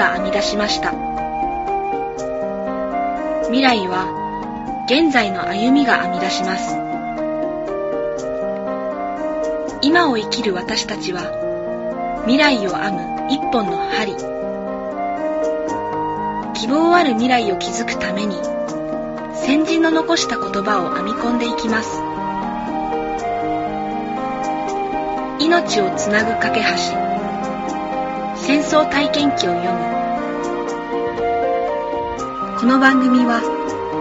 が編み出しました。未来は現在の歩みが編み出します。今を生きる私たちは未来を編む一本の針。希望ある未来を築くために先人の残した言葉を編み込んでいきます。命をつなぐ架け橋。戦争体験記を読む。この番組は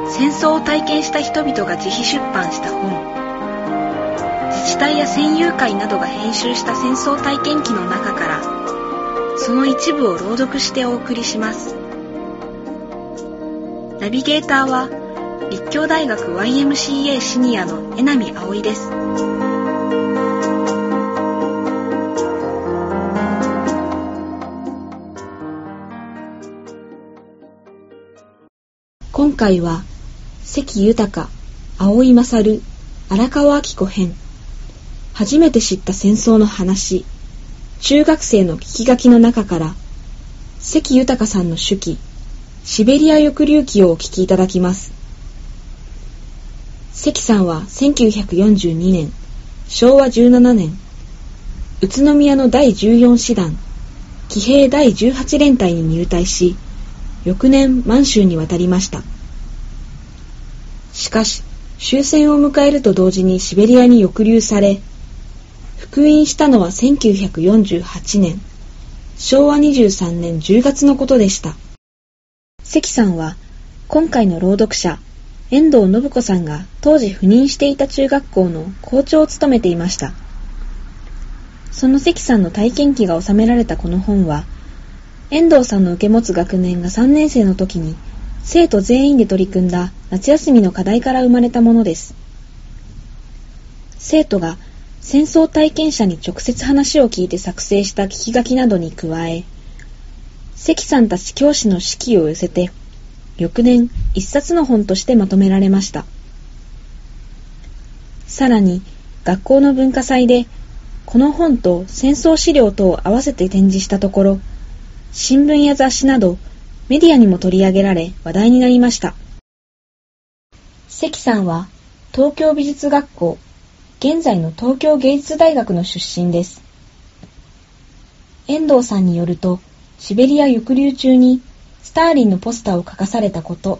戦争を体験した人々が自費出版した本。自治体や戦友会などが編集した戦争体験記の中からその一部を朗読してお送りします。ナビゲーターは立教大学 YMCA シニアの江波葵です。今回は関豊、葵勝、荒川明子編。初めて知った戦争の話。中学生の聞き書きの中から関豊さんの手記。シベリア抑留記をお聞きいただきます。関さんは1942年昭和17年宇都宮の第14師団騎兵第18連隊に入隊し翌年満州に渡りました。しかし終戦を迎えると同時にシベリアに抑留され復員したのは1948年昭和23年10月のことでした。関さんは今回の朗読者遠藤信子さんが当時赴任していた中学校の校長を務めていました。その関さんの体験記が収められたこの本は遠藤さんの受け持つ学年が3年生の時に生徒全員で取り組んだ夏休みの課題から生まれたものです生徒が戦争体験者に直接話を聞いて作成した聞き書きなどに加え関さんたち教師の指揮を寄せて、翌年一冊の本としてまとめられました。さらに、学校の文化祭で、この本と戦争資料とを合わせて展示したところ、新聞や雑誌などメディアにも取り上げられ話題になりました。関さんは東京美術学校、現在の東京芸術大学の出身です。遠藤さんによると、シベリア抑留中にスターリンのポスターを書かされたこと、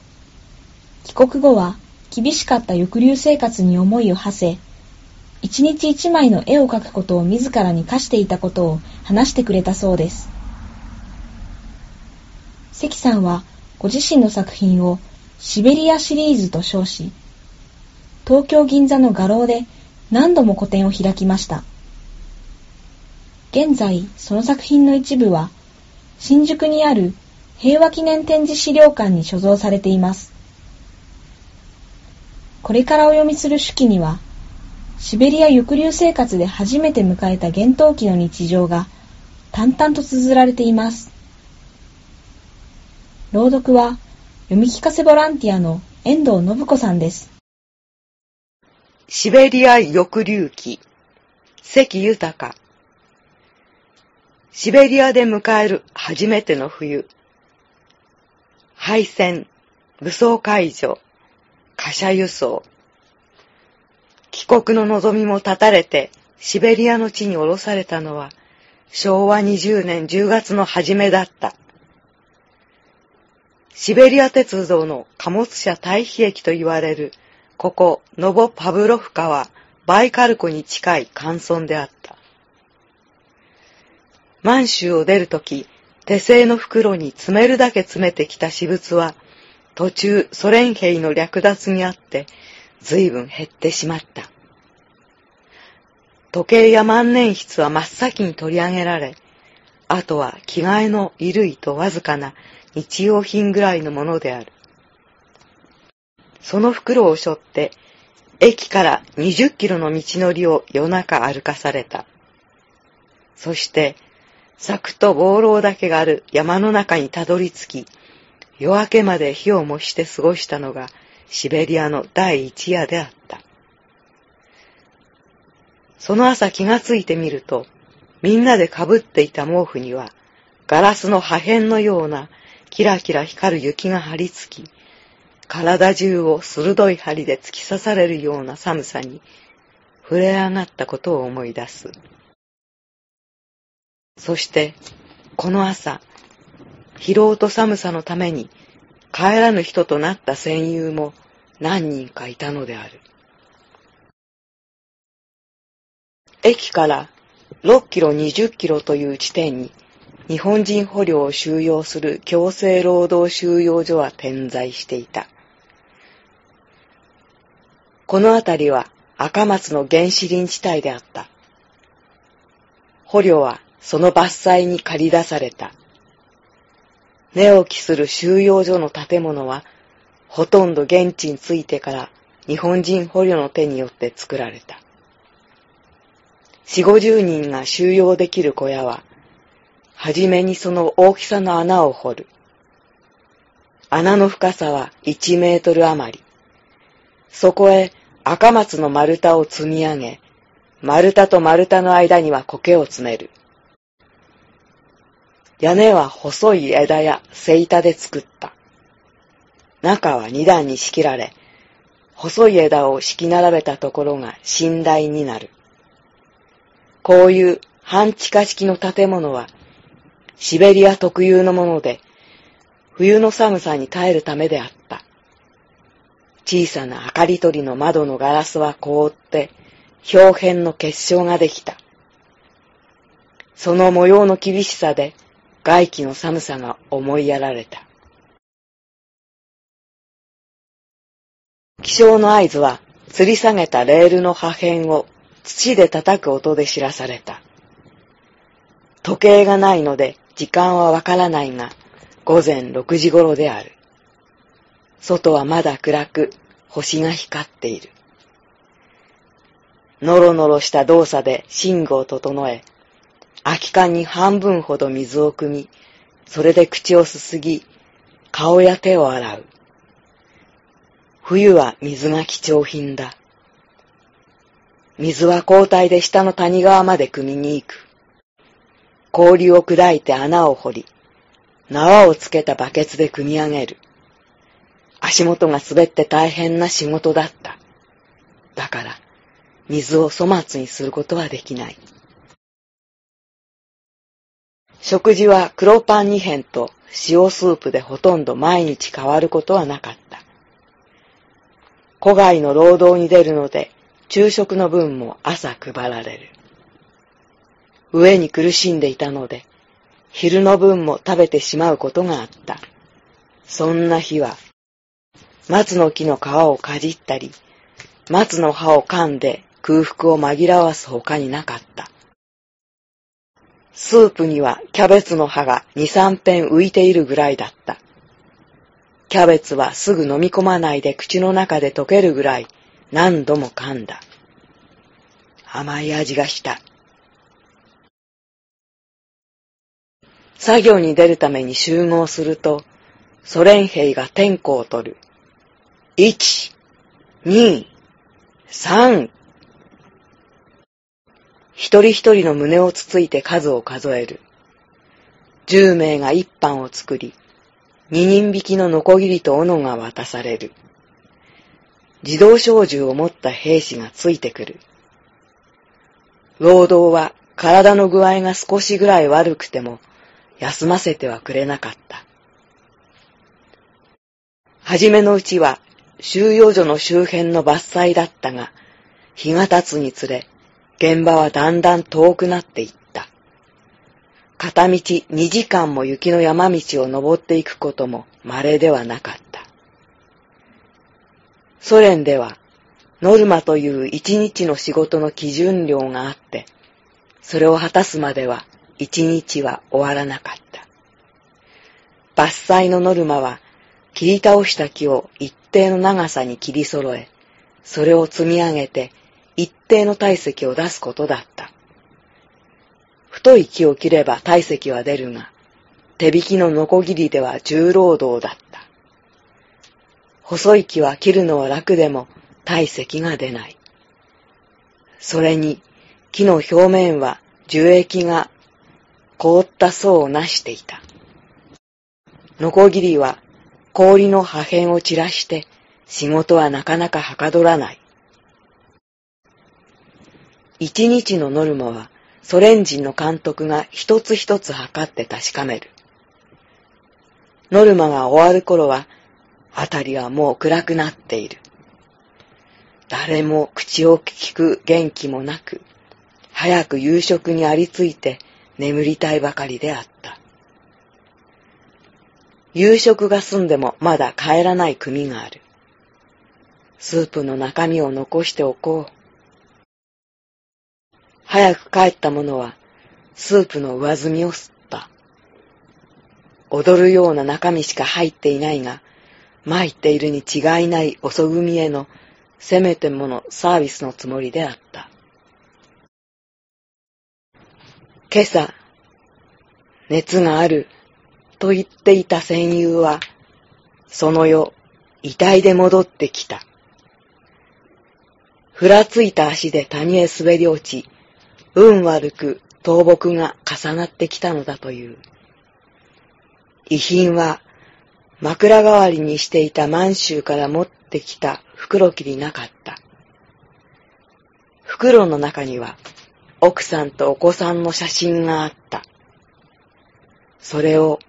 帰国後は厳しかった抑留生活に思いを馳せ、一日一枚の絵を描くことを自らに課していたことを話してくれたそうです。さんはご自身の作品をシベリアシリーズと称し、東京銀座の画廊で何度も個展を開きました。現在、その作品の一部は新宿にある平和記念展示資料館に所蔵されています。これからお読みする手記には、シベリア抑留生活で初めて迎えた厳冬期の日常が淡々と綴られています。朗読は読み聞かせボランティアの遠藤信子さんです。シベリア抑留期関豊シベリアで迎える初めての冬。敗戦、武装解除、貨車輸送。帰国の望みも絶たれてシベリアの地に降ろされたのは昭和20年10月の初めだった。シベリア鉄道の貨物車退避駅と言われるここノボパブロフカはバイカル湖に近い乾村であった。満州を出るとき、手製の袋に詰めるだけ詰めてきた私物は、途中ソ連兵の略奪にあって、随分減ってしまった。時計や万年筆は真っ先に取り上げられ、あとは着替えの衣類とわずかな日用品ぐらいのものである。その袋を背負って、駅から20キロの道のりを夜中歩かされた。そして、柵と暴浪だけがある山の中にたどり着き、夜明けまで火を模して過ごしたのがシベリアの第一夜であった。その朝気がついてみると、みんなでかぶっていた毛布には、ガラスの破片のようなキラキラ光る雪が張り付き、体中を鋭い針で突き刺されるような寒さに触れ上がったことを思い出す。そして、この朝、疲労と寒さのために帰らぬ人となった戦友も何人かいたのである。駅から6キロ20キロという地点に日本人捕虜を収容する強制労働収容所は点在していた。この辺りは赤松の原始林地帯であった。捕虜はその伐採に借り出された。寝起きする収容所の建物は、ほとんど現地に着いてから日本人捕虜の手によって作られた。四五十人が収容できる小屋は、はじめにその大きさの穴を掘る。穴の深さは1メートル余り。そこへ赤松の丸太を積み上げ、丸太と丸太の間には苔を詰める。屋根は細い枝や背板で作った。中は二段に仕切られ、細い枝を敷き並べたところが寝台になる。こういう半地下式の建物はシベリア特有のもので、冬の寒さに耐えるためであった。小さな明かり取りの窓のガラスは凍って、表片の結晶ができた。その模様の厳しさで、外気の寒さが思いやられた。気象の合図は、吊り下げたレールの破片を土で叩く音で知らされた。時計がないので時間はわからないが、午前6時頃である。外はまだ暗く、星が光っている。のろのろした動作で寝具を整え、空き缶に半分ほど水を汲み、それで口をすすぎ、顔や手を洗う。冬は水が貴重品だ。水は交代で下の谷川まで汲みに行く。氷を砕いて穴を掘り、縄をつけたバケツで組み上げる。足元が滑って大変な仕事だった。だから、水を粗末にすることはできない。食事は黒パン2片と塩スープでほとんど毎日変わることはなかった。古外の労働に出るので、昼食の分も朝配られる。飢えに苦しんでいたので、昼の分も食べてしまうことがあった。そんな日は、松の木の皮をかじったり、松の葉を噛んで空腹を紛らわすほかになかった。スープにはキャベツの葉が二三片浮いているぐらいだった。キャベツはすぐ飲み込まないで口の中で溶けるぐらい何度も噛んだ。甘い味がした。作業に出るために集合すると、ソ連兵が天候を取る。一、二、三。一人一人の胸をつついて数を数える。十名が一班を作り、二人引きのノコギリと斧が渡される。自動小銃を持った兵士がついてくる。労働は体の具合が少しぐらい悪くても休ませてはくれなかった。はじめのうちは収容所の周辺の伐採だったが、日が経つにつれ、現場はだんだん遠くなっていった。片道2時間も雪の山道を登っていくことも稀ではなかった。ソ連では、ノルマという一日の仕事の基準量があって、それを果たすまでは一日は終わらなかった。伐採のノルマは、切り倒した木を一定の長さに切り揃え、それを積み上げて一定の体積を出すことだった。太い木を切れば体積は出るが、手引きのノコギリでは重労働だった。細い木は切るのは楽でも体積が出ない。それに木の表面は樹液が凍った層をなしていた。ノコギリは氷の破片を散らして仕事はなかなかはかどらない。一日のノルマはソ連人の監督が一つ一つ測って確かめる。ノルマが終わる頃は、あたりはもう暗くなっている。誰も口を聞く元気もなく、早く夕食にありついて眠りたいばかりであった。夕食が済んでもまだ帰らない組がある。スープの中身を残しておこう。早く帰った者は、スープの上澄みを吸った。踊るような中身しか入っていないが、参っているに違いない遅組への、せめてものサービスのつもりであった。今朝、熱がある、と言っていた戦友は、その夜、遺体で戻ってきた。ふらついた足で谷へ滑り落ち、運悪く倒木が重なってきたのだという。遺品は枕代わりにしていた満州から持ってきた袋切りなかった。袋の中には奥さんとお子さんの写真があった。それを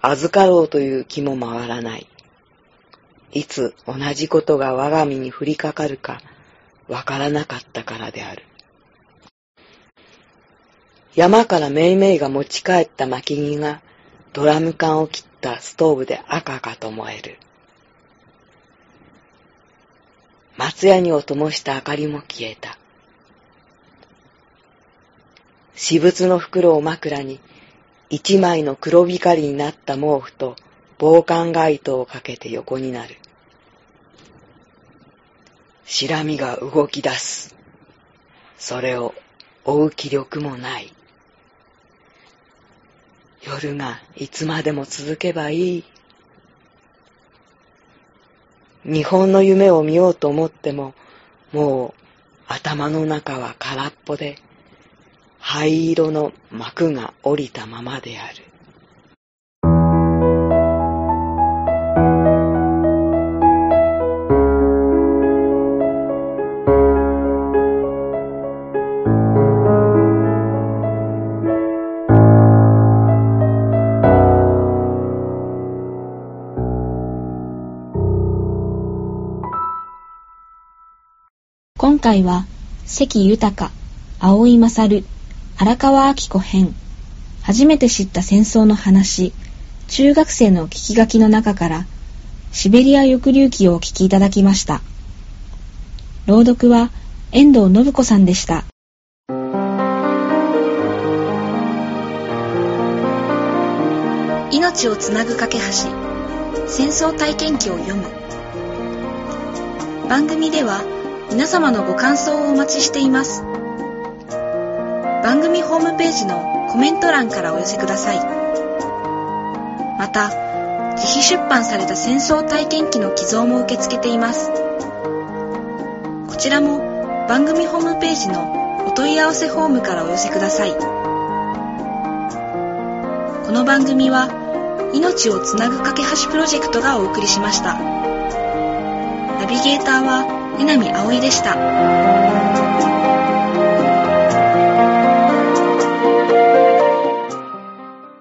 預かろうという気も回らない。いつ同じことが我が身に降りかかるかわからなかったからである。山からめいめいが持ち帰った薪木がドラム缶を切ったストーブで赤かと燃える。松屋にを灯した明かりも消えた。私物の袋を枕に一枚の黒光りになった毛布と防寒街灯をかけて横になる。白身が動き出す。それを追う気力もない。夜がいつまでも続けばいい。日本の夢を見ようと思っても、もう頭の中は空っぽで、灰色の幕が降りたままである。今回は関豊、葵勝、荒川明子編、初めて知った戦争の話、中学生の聞き書きの中から、シベリア抑留記をお聞きいただきました。朗読は遠藤信子さんでした。命をつなぐ架け橋、戦争体験記を読む。番組では、皆様のご感想をお待ちしています。番組ホームページのコメント欄からお寄せください。また、自費出版された戦争体験記の寄贈も受け付けています。こちらも番組ホームページのお問い合わせフォームからお寄せください。この番組は、命をつなぐ架け橋プロジェクトがお送りしました。ナビゲーターは、南葵でした。